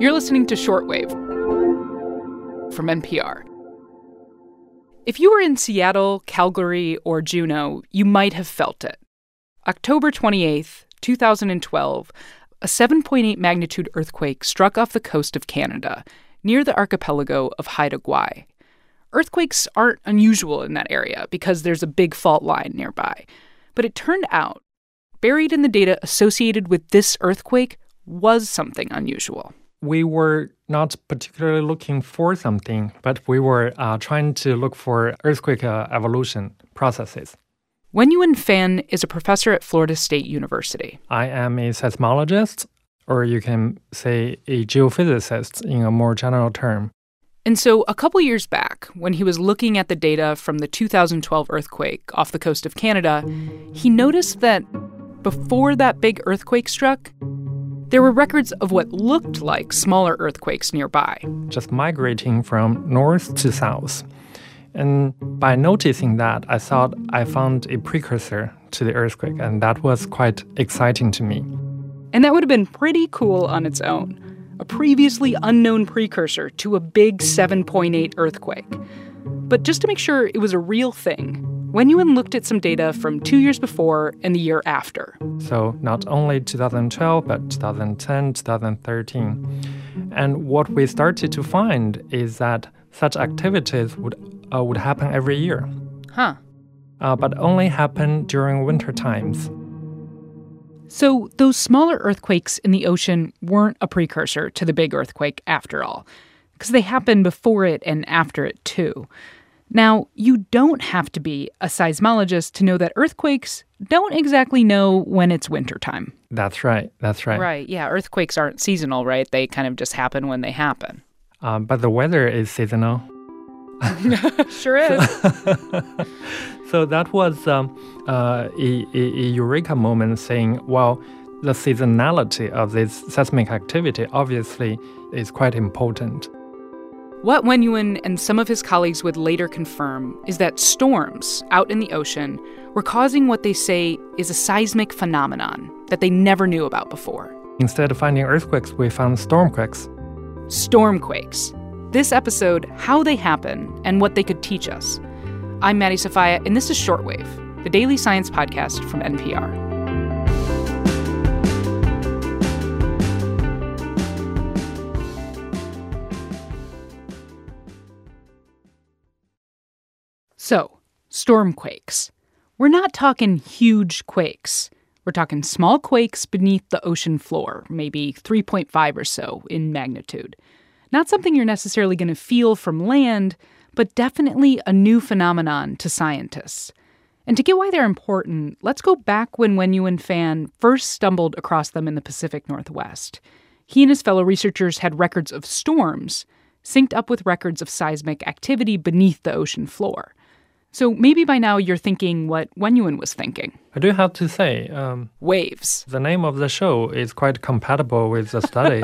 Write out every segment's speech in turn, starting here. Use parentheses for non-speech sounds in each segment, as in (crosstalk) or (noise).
You're listening to Shortwave from NPR. If you were in Seattle, Calgary, or Juneau, you might have felt it. October 28th, 2012, a 7.8 magnitude earthquake struck off the coast of Canada, near the archipelago of Haida Gwaii. Earthquakes aren't unusual in that area because there's a big fault line nearby. But it turned out, buried in the data associated with this earthquake was something unusual we were not particularly looking for something, but we were uh, trying to look for earthquake uh, evolution processes. Wenyuan Fan is a professor at Florida State University. I am a seismologist, or you can say a geophysicist in a more general term. And so, a couple years back, when he was looking at the data from the 2012 earthquake off the coast of Canada, he noticed that before that big earthquake struck, there were records of what looked like smaller earthquakes nearby. Just migrating from north to south. And by noticing that, I thought I found a precursor to the earthquake, and that was quite exciting to me. And that would have been pretty cool on its own a previously unknown precursor to a big 7.8 earthquake. But just to make sure it was a real thing, Wenyuan looked at some data from two years before and the year after. So not only 2012, but 2010, 2013. And what we started to find is that such activities would, uh, would happen every year. Huh. Uh, but only happen during winter times. So those smaller earthquakes in the ocean weren't a precursor to the big earthquake after all, because they happened before it and after it too. Now, you don't have to be a seismologist to know that earthquakes don't exactly know when it's wintertime. That's right. That's right. Right. Yeah. Earthquakes aren't seasonal, right? They kind of just happen when they happen. Um, but the weather is seasonal. (laughs) sure is. (laughs) so that was um, uh, a, a, a eureka moment saying, well, the seasonality of this seismic activity obviously is quite important. What Wenyuan and some of his colleagues would later confirm is that storms out in the ocean were causing what they say is a seismic phenomenon that they never knew about before. Instead of finding earthquakes, we found stormquakes. Stormquakes. This episode, how they happen and what they could teach us. I'm Maddie Sofia, and this is Shortwave, the daily science podcast from NPR. So, storm quakes. We're not talking huge quakes. We're talking small quakes beneath the ocean floor, maybe 3.5 or so in magnitude. Not something you're necessarily going to feel from land, but definitely a new phenomenon to scientists. And to get why they're important, let's go back when Wenyuan Fan first stumbled across them in the Pacific Northwest. He and his fellow researchers had records of storms synced up with records of seismic activity beneath the ocean floor. So maybe by now you're thinking what Wenyuan was thinking. I do have to say, um, waves. The name of the show is quite compatible with the study.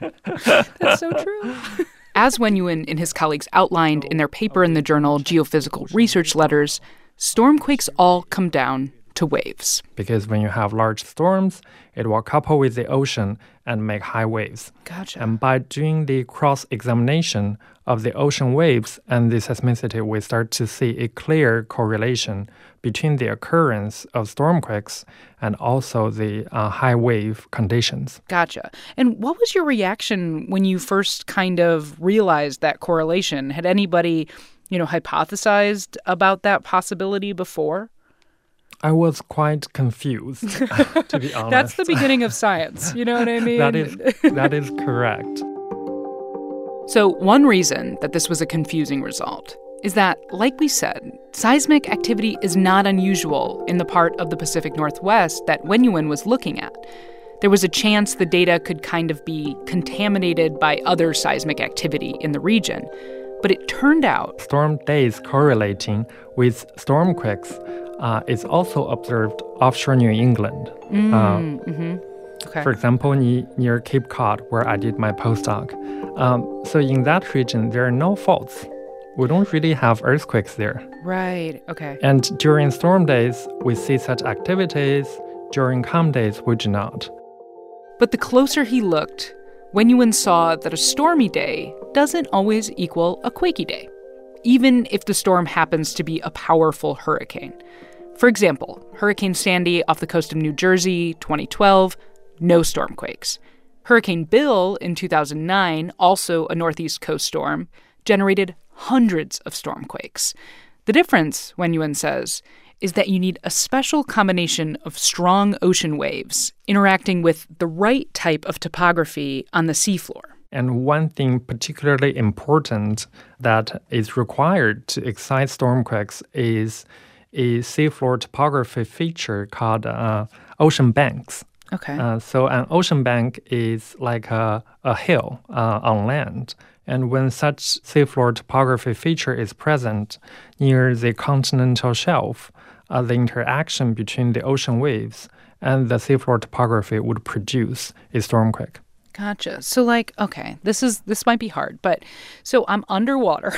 (laughs) That's so true. (laughs) As Wenyuan and his colleagues outlined in their paper in the journal Geophysical Research Letters, stormquakes all come down to waves. Because when you have large storms, it will couple with the ocean and make high waves. Gotcha. And by doing the cross examination of the ocean waves and the seismicity, we start to see a clear correlation between the occurrence of stormquakes and also the uh, high wave conditions. Gotcha. And what was your reaction when you first kind of realized that correlation? Had anybody, you know, hypothesized about that possibility before? I was quite confused, (laughs) to be honest. That's the beginning of science. You know what I (laughs) mean? that is that is correct. So, one reason that this was a confusing result is that, like we said, seismic activity is not unusual in the part of the Pacific Northwest that Wenyuan was looking at. There was a chance the data could kind of be contaminated by other seismic activity in the region. But it turned out storm days correlating with stormquakes uh, is also observed offshore New England. Mm, uh, mm-hmm. okay. For example, near Cape Cod, where I did my postdoc. Um, so in that region, there are no faults. We don't really have earthquakes there. Right, okay. And during storm days, we see such activities. During calm days, we do not. But the closer he looked, Wenyuan saw that a stormy day doesn't always equal a quaky day, even if the storm happens to be a powerful hurricane. For example, Hurricane Sandy off the coast of New Jersey, 2012, no storm quakes. Hurricane Bill in 2009, also a Northeast coast storm, generated hundreds of storm quakes. The difference, Wenyuan says, is that you need a special combination of strong ocean waves interacting with the right type of topography on the seafloor. And one thing particularly important that is required to excite stormquakes is a seafloor topography feature called uh, ocean banks. Okay. Uh, so an ocean bank is like a, a hill uh, on land. And when such seafloor topography feature is present near the continental shelf, uh, the interaction between the ocean waves and the seafloor topography would produce a stormquake. Gotcha. So like, okay, this is this might be hard, but so I'm underwater.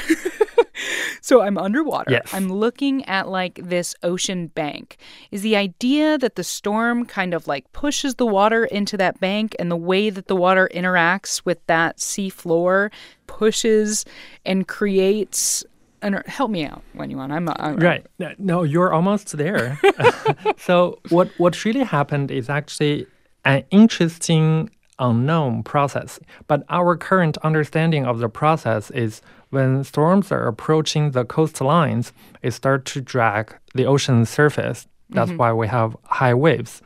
(laughs) so I'm underwater. Yes. I'm looking at like this ocean bank. Is the idea that the storm kind of like pushes the water into that bank and the way that the water interacts with that sea floor pushes and creates and uh, help me out when you want. I'm, I'm Right. No, No, you're almost there. (laughs) so what what really happened is actually an interesting unknown process. But our current understanding of the process is when storms are approaching the coastlines, it starts to drag the ocean surface. That's mm-hmm. why we have high waves.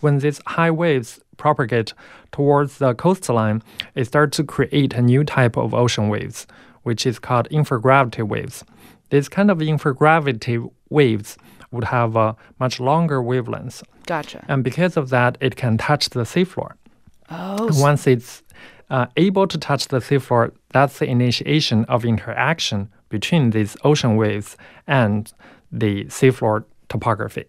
When these high waves propagate towards the coastline, it starts to create a new type of ocean waves, which is called infragravity waves. These kind of infragravity waves would have a much longer wavelength. Gotcha. And because of that, it can touch the seafloor. Oh, Once it's uh, able to touch the seafloor, that's the initiation of interaction between these ocean waves and the seafloor topography.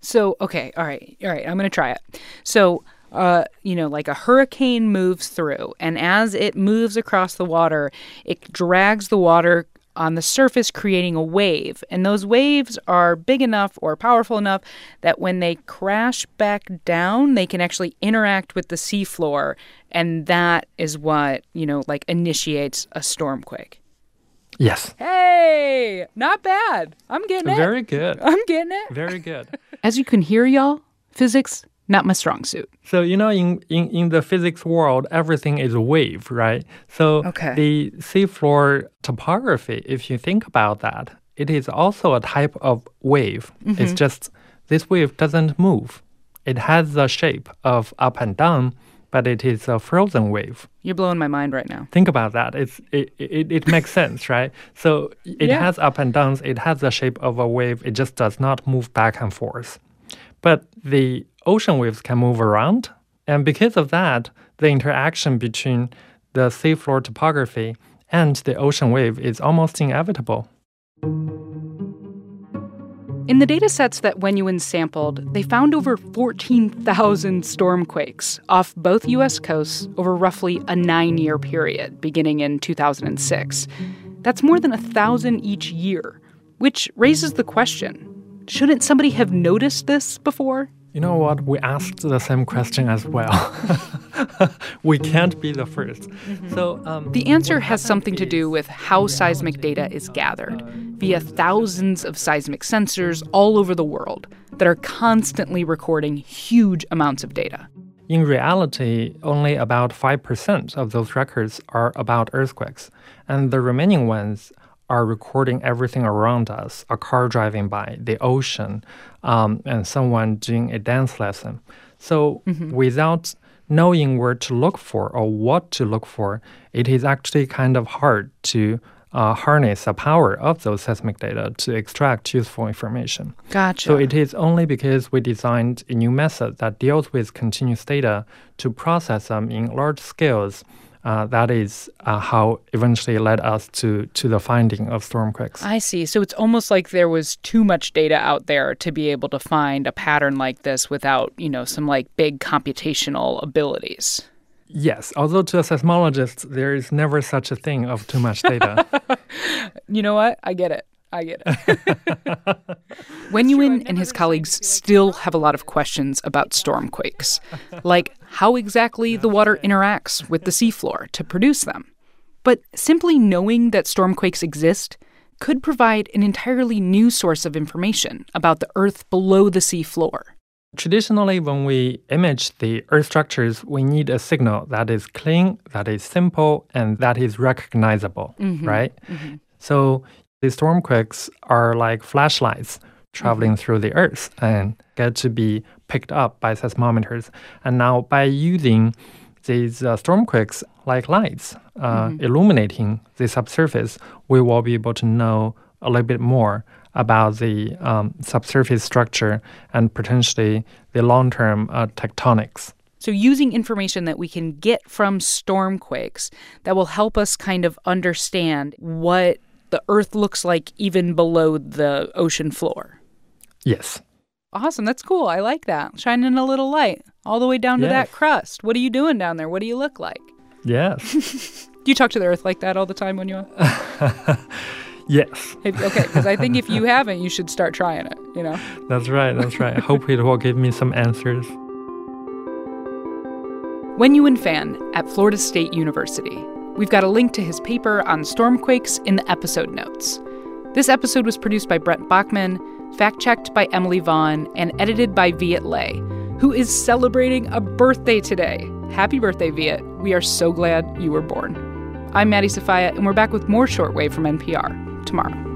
So, okay, all right, all right, I'm going to try it. So, uh, you know, like a hurricane moves through, and as it moves across the water, it drags the water on the surface, creating a wave. And those waves are big enough or powerful enough that when they crash back down, they can actually interact with the seafloor. And that is what, you know, like initiates a stormquake. Yes. Hey, not bad. I'm getting it. Very good. I'm getting it. Very good. (laughs) As you can hear, y'all, physics, not my strong suit. So you know, in, in, in the physics world, everything is a wave, right? So Okay. the seafloor topography, if you think about that, it is also a type of wave. It's mm-hmm. just this wave doesn't move. It has the shape of up and down, but it is a frozen wave. You're blowing my mind right now. Think about that. It's it, it, it makes sense, right? So it Yeah. has up and downs. It has the shape of a wave. It just does not move back and forth. But the ocean waves can move around, and because of that, the interaction between the seafloor topography and the ocean wave is almost inevitable. In the data sets that Wenyuan sampled, they found over 14,000 stormquakes off both U.S. coasts over roughly a nine year period, beginning in 2006. That's more than a thousand each year, which raises the question shouldn't somebody have noticed this before? You know what? We asked the same question as well. (laughs) we can't be the 1st So um, The answer has something to do with how seismic data is gathered via thousands of seismic sensors all over the world that are constantly recording huge amounts of data. In reality, only about 5% of those records are about earthquakes, and the remaining ones are recording everything around us a car driving by, the ocean, um, and someone doing a dance lesson. So, without knowing where to look for or what to look for, it is actually kind of hard to uh, harness the power of those seismic data to extract useful information. Gotcha. So it is only because we designed a new method that deals with continuous data to process them in large scales. Uh, that is uh, how eventually led us to to the finding of stormquakes. I see. So it's almost like there was too much data out there to be able to find a pattern like this without, you know, some like big computational abilities. yes, although to a seismologist there is never such a thing of too much data. (laughs) You know what? I get it. I get it. (laughs) Wen and his colleagues still have a lot of questions about stormquakes, like how exactly (laughs) the water interacts with the seafloor to produce them. But simply knowing that stormquakes exist could provide an entirely new source of information about the Earth below the seafloor. Traditionally, when we image the Earth structures, we need a signal that is clean, that is simple, and that is recognizable, mm-hmm. right? Mm-hmm. So the stormquakes are like flashlights traveling mm-hmm. through the Earth and get to be picked up by seismometers. And now, by using these uh, stormquakes like lights uh, mm-hmm. illuminating the subsurface, we will be able to know a little bit more about the um, subsurface structure and potentially the long term uh, tectonics. So, using information that we can get from stormquakes that will help us kind of understand what the Earth looks like even below the ocean floor. Yes. Awesome. That's cool. I like that. Shining a little light all the way down yes. to that crust. What are you doing down there? What do you look like? Yes. (laughs) do you talk to the Earth like that all the time when you. Are? (laughs) Yes. If, okay, because I think if you (laughs) haven't, you should start trying it, you know? That's right, that's right. I hope it will give me some answers. Wenyuan Fan at Florida State University. We've got a link to his paper on stormquakes in the episode notes. This episode was produced by Brent Baughman, fact checked by Emily Vaughn, and edited by Viet Le, who is celebrating a birthday today. Happy birthday, Viet. We are so glad you were born. I'm Maddie Sofia, and we're back with more Shortwave from NPR tomorrow.